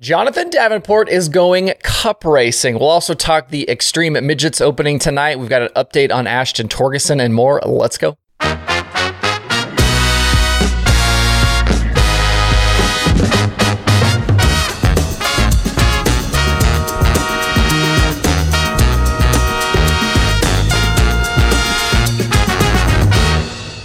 Jonathan Davenport is going cup racing. We'll also talk the Extreme Midgets opening tonight. We've got an update on Ashton Torgerson and more. Let's go.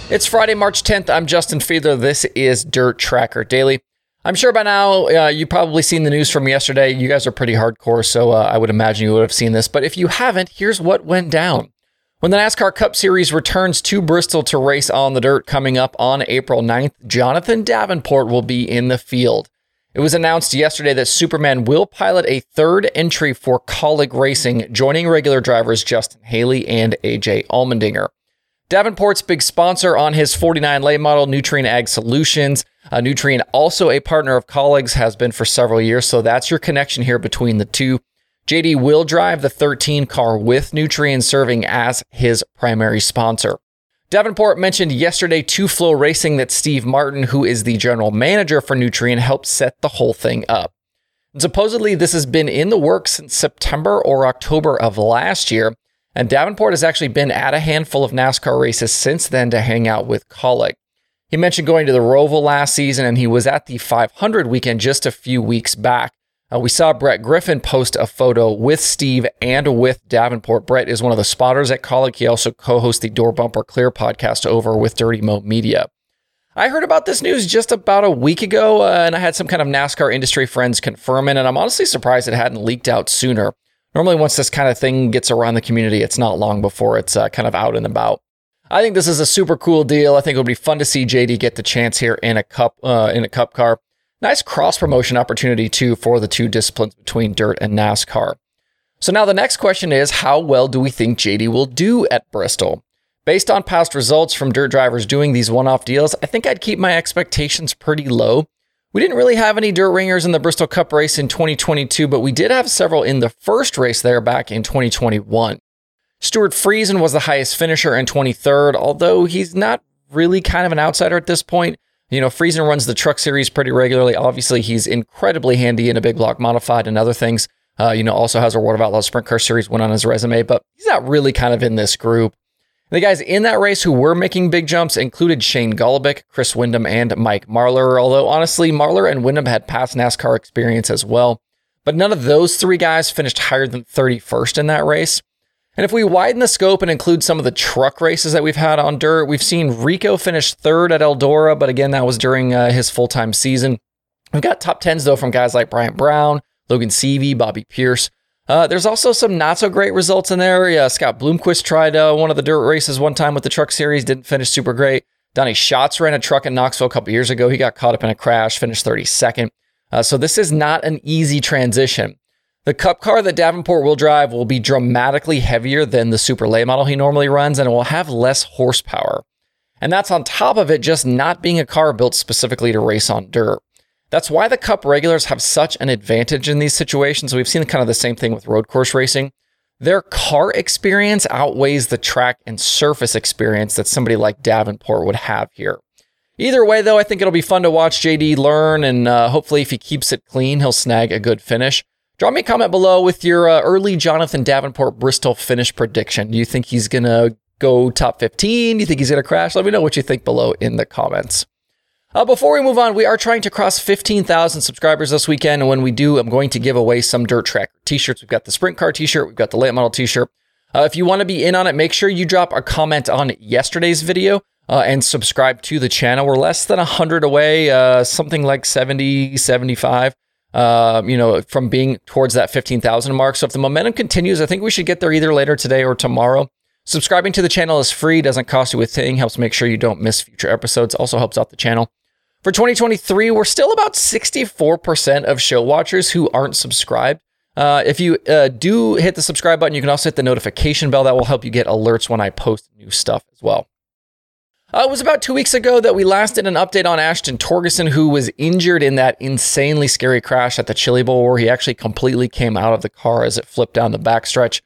It's Friday, March 10th. I'm Justin Fiedler. This is Dirt Tracker Daily. I'm sure by now uh, you've probably seen the news from yesterday. You guys are pretty hardcore, so uh, I would imagine you would have seen this. But if you haven't, here's what went down. When the NASCAR Cup Series returns to Bristol to race on the dirt coming up on April 9th, Jonathan Davenport will be in the field. It was announced yesterday that Superman will pilot a third entry for Kaulig Racing, joining regular drivers Justin Haley and AJ Allmendinger. Davenport's big sponsor on his 49 late model, Nutrien Ag Solutions. Uh, Nutrien, also a partner of Kaulig's, has been for several years. So that's your connection here between the two. JD will drive the 13 car with Nutrien serving as his primary sponsor. Davenport mentioned yesterday to FloRacing that Steve Martin, who is the general manager for Nutrien, helped set the whole thing up. And supposedly, this has been in the works since September or October of last year. And Davenport has actually been at a handful of NASCAR races since then to hang out with Kaulig. He mentioned going to the Roval last season, and he was at the 500 weekend just a few weeks back. Uh, we saw Brett Griffin post a photo with Steve and with Davenport. Brett is one of the spotters at Kaulig. He also co hosts the Door Bumper Clear podcast over with Dirty Mo Media. I heard about this news just about a week ago, uh, and I had some kind of NASCAR industry friends confirm it, and I'm honestly surprised it hadn't leaked out sooner. Normally, once this kind of thing gets around the community, it's not long before it's uh, kind of out and about. I think this is a super cool deal. I think it would be fun to see JD get the chance here in a cup uh, in a cup car. Nice cross promotion opportunity too for the two disciplines between dirt and NASCAR. So now the next question is how well do we think JD will do at Bristol? Based on past results from dirt drivers doing these one-off deals, I think I'd keep my expectations pretty low. We didn't really have any dirt ringers in the Bristol Cup race in 2022, but we did have several in the first race there back in 2021. Stewart Friesen was the highest finisher in 23rd, although he's not really kind of an outsider at this point. You know, Friesen runs the truck series pretty regularly. Obviously, he's incredibly handy in a big block modified and other things. Uh, you know, also has a World of Outlaws Sprint Car Series win on his resume, but he's not really kind of in this group. The guys in that race who were making big jumps included Shane Golobic, Chris Windom, and Mike Marlar, although honestly, Marlar and Windom had past NASCAR experience as well. But none of those three guys finished higher than 31st in that race. And if we widen the scope and include some of the truck races that we've had on dirt, we've seen Rico finish third at Eldora, but again, that was during uh, his full time season. We've got top tens though from guys like Bryant Brown, Logan Seavey, Bobby Pierce. Uh, there's also some not so great results in there. Yeah, Scott Bloomquist tried uh, one of the dirt races one time with the truck series, didn't finish super great. Donnie Schatz ran a truck in Knoxville a couple years ago. He got caught up in a crash, finished 32nd. Uh, so this is not an easy transition. The Cup car that Davenport will drive will be dramatically heavier than the super late model he normally runs, and it will have less horsepower. And that's on top of it just not being a car built specifically to race on dirt. That's why the Cup regulars have such an advantage in these situations. We've seen kind of the same thing with road course racing. Their car experience outweighs the track and surface experience that somebody like Davenport would have here. Either way, though, I think it'll be fun to watch JD learn, and uh, hopefully, if he keeps it clean, he'll snag a good finish. Drop me a comment below with your uh, early Jonathan Davenport Bristol finish prediction. Do you think he's going to go top 15? Do you think he's going to crash? Let me know what you think below in the comments. Uh, before we move on, we are trying to cross 15,000 subscribers this weekend. And when we do, I'm going to give away some Dirt Tracker t shirts. We've got the Sprint Car t shirt, we've got the Late Model t shirt. Uh, if you want to be in on it, make sure you drop a comment on yesterday's video uh, and subscribe to the channel. We're less than 100 away, uh, something like 70, 75. Uh, you know, from being towards that 15,000 mark. So if the momentum continues, I think we should get there either later today or tomorrow. Subscribing to the channel is free, doesn't cost you a thing, helps make sure you don't miss future episodes, also helps out the channel. For 2023, we're still about 64% of show watchers who aren't subscribed. Uh, if you uh, do hit the subscribe button, you can also hit the notification bell. That will help you get alerts when I post new stuff as well. Uh, it was about two weeks ago that we last did an update on Ashton Torgerson, who was injured in that insanely scary crash at the Chili Bowl, where he actually completely came out of the car as it flipped down the backstretch.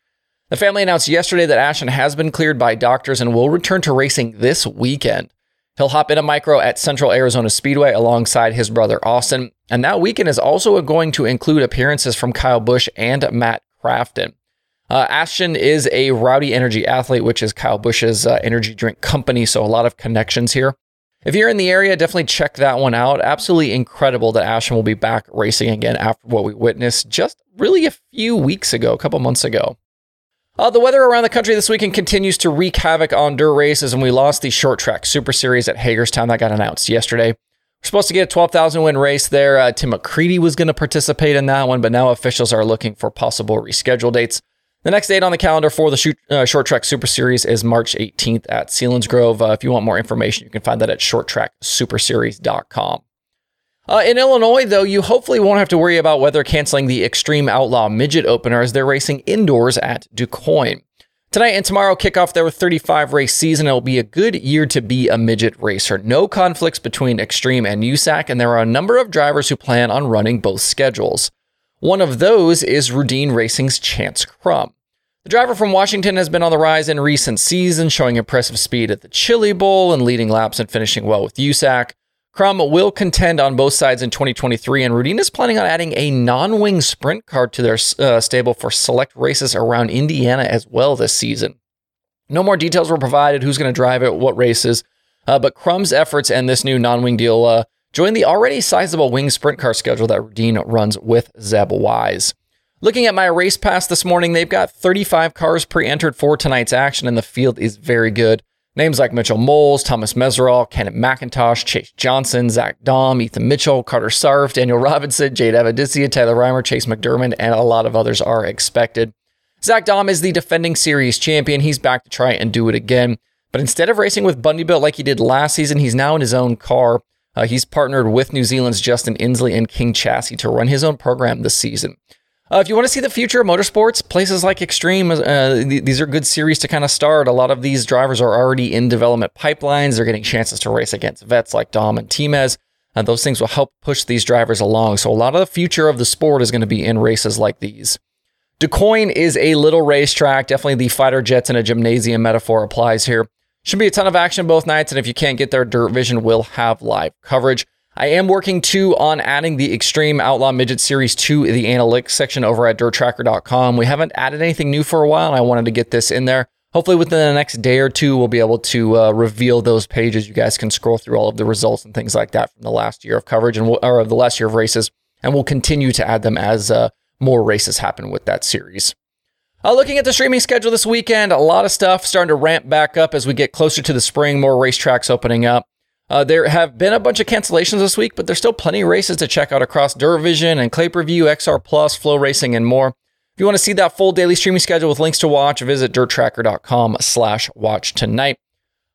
The family announced yesterday that Ashton has been cleared by doctors and will return to racing this weekend. He'll hop in a micro at Central Arizona Speedway alongside his brother Austin. And that weekend is also going to include appearances from Kyle Busch and Matt Crafton. Uh, Ashton is a Rowdy Energy athlete, which is Kyle Busch's uh, energy drink company. So a lot of connections here. If you're in the area, definitely check that one out. Absolutely incredible that Ashton will be back racing again after what we witnessed just really a few weeks ago, a couple months ago. Uh, the weather around the country this weekend continues to wreak havoc on dirt races, and we lost the short track super series at Hagerstown that got announced yesterday. We're supposed to get a 12,000 win race there. Uh, Tim McCreadie was going to participate in that one, but now officials are looking for possible reschedule dates. The next date on the calendar for the shoot, uh, Short Track Super Series is March 18th at Selinsgrove. Uh, if you want more information, you can find that at shorttracksuperseries.com. Uh, in Illinois, though, you hopefully won't have to worry about weather canceling the Extreme Outlaw Midget Opener as they're racing indoors at DuQuoin. Tonight and tomorrow kick off their 35 race season. It'll be a good year to be a midget racer. No conflicts between Extreme and USAC, and there are a number of drivers who plan on running both schedules. One of those is Rudeen Racing's Chance Crum. The driver from Washington has been on the rise in recent seasons, showing impressive speed at the Chili Bowl and leading laps and finishing well with USAC. Crum will contend on both sides in 2023, and Rudeen is planning on adding a non wing sprint car to their uh, stable for select races around Indiana as well this season. No more details were provided who's going to drive it, what races, uh, but Crum's efforts and this new non wing deal uh, join the already sizable wing sprint car schedule that Rudeen runs with Zeb Wise. Looking at my race pass this morning, they've got 35 cars pre entered for tonight's action, and the field is very good. Names like Mitchell Moles, Thomas Meseraull, Kenneth McIntosh, Chase Johnson, Zach Daum, Ethan Mitchell, Carter Sarf, Daniel Robinson, Jade Avedisian, Tyler Reimer, Chase McDermott, and a lot of others are expected. Zach Daum is the defending series champion. He's back to try and do it again. But instead of racing with Bundybuilt like he did last season, he's now in his own car. Uh, he's partnered with New Zealand's Justin Inslee and King Chassis to run his own program this season. Uh, if you want to see the future of motorsports, places like Extreme, uh, th- these are good series to kind of start. A lot of these drivers are already in development pipelines. They're getting chances to race against vets like Dom and Timez. And those things will help push these drivers along. So a lot of the future of the sport is going to be in races like these. DuQuoin is a little racetrack. Definitely the fighter jets in a gymnasium metaphor applies here. Should be a ton of action both nights. And if you can't get there, Dirt Vision will have live coverage. I am working too on adding the Extreme Outlaw Midget Series to the analytics section over at dirttracker.com. We haven't added anything new for a while, and I wanted to get this in there. Hopefully, within the next day or two, we'll be able to uh, reveal those pages. You guys can scroll through all of the results and things like that from the last year of coverage and we'll, or the last year of races, and we'll continue to add them as uh, more races happen with that series. Uh, looking at the streaming schedule this weekend, a lot of stuff starting to ramp back up as we get closer to the spring, more racetracks opening up. Uh, there have been a bunch of cancellations this week, but there's still plenty of races to check out across Vision and Clay Per View, XR Plus, Flow Racing, and more. If you want to see that full daily streaming schedule with links to watch, visit dirttracker.com slash watch tonight.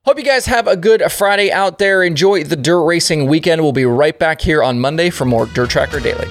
Hope you guys have a good Friday out there. Enjoy the dirt racing weekend. We'll be right back here on Monday for more Dirt Tracker Daily.